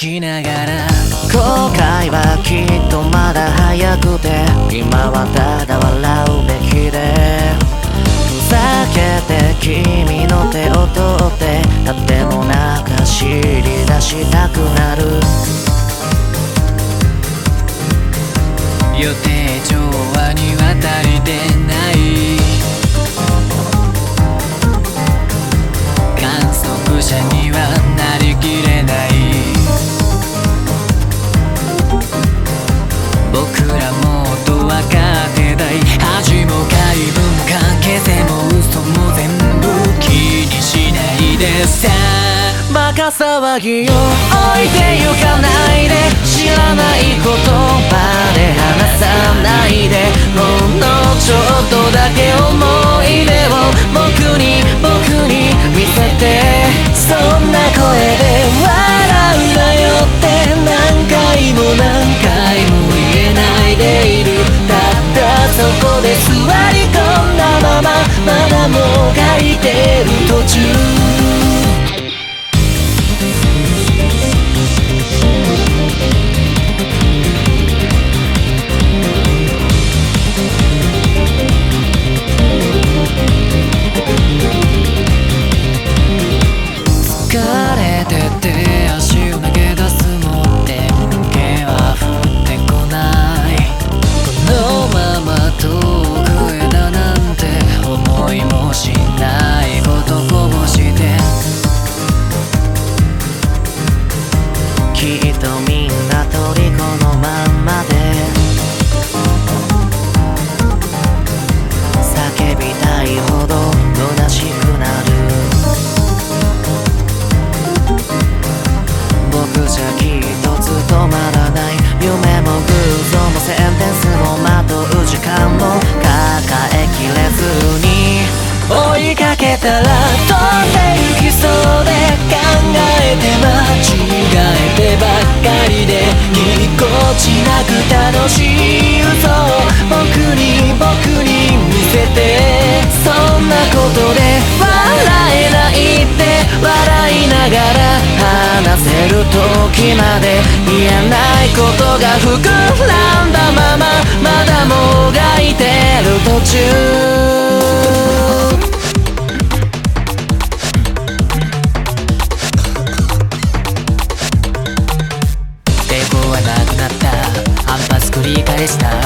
きながら。後悔はきっとまだ早くて今はただ笑うべきで。ふざけて君の手を取って建物中走り出したくなる。予定調和には足りてないさバカ騒ぎを置いてゆかないで知らない言葉で話さないでほんのちょっとだけ思い出を僕に僕に見せてそんな声で笑うなよって何回も何回も言えないでいるたったそこで座り込んだまままだもがいてる途中たら飛んで行きそうで考えて間違えてばっかりでぎこちなく楽しい嘘を僕に僕に見せてそんなことで笑えないって笑いながら話せる時まで言えないことが膨らんだまままだもがいてる途中 estar.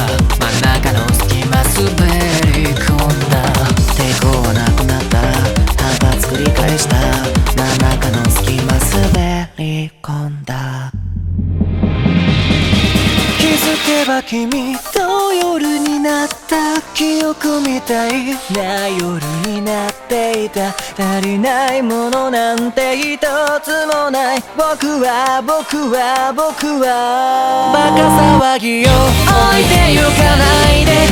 ば君と夜になった記憶みたい。な夜になっていた。足りないものなんて一つもない。僕は僕は僕は。バカ騒ぎを置いてゆかないで。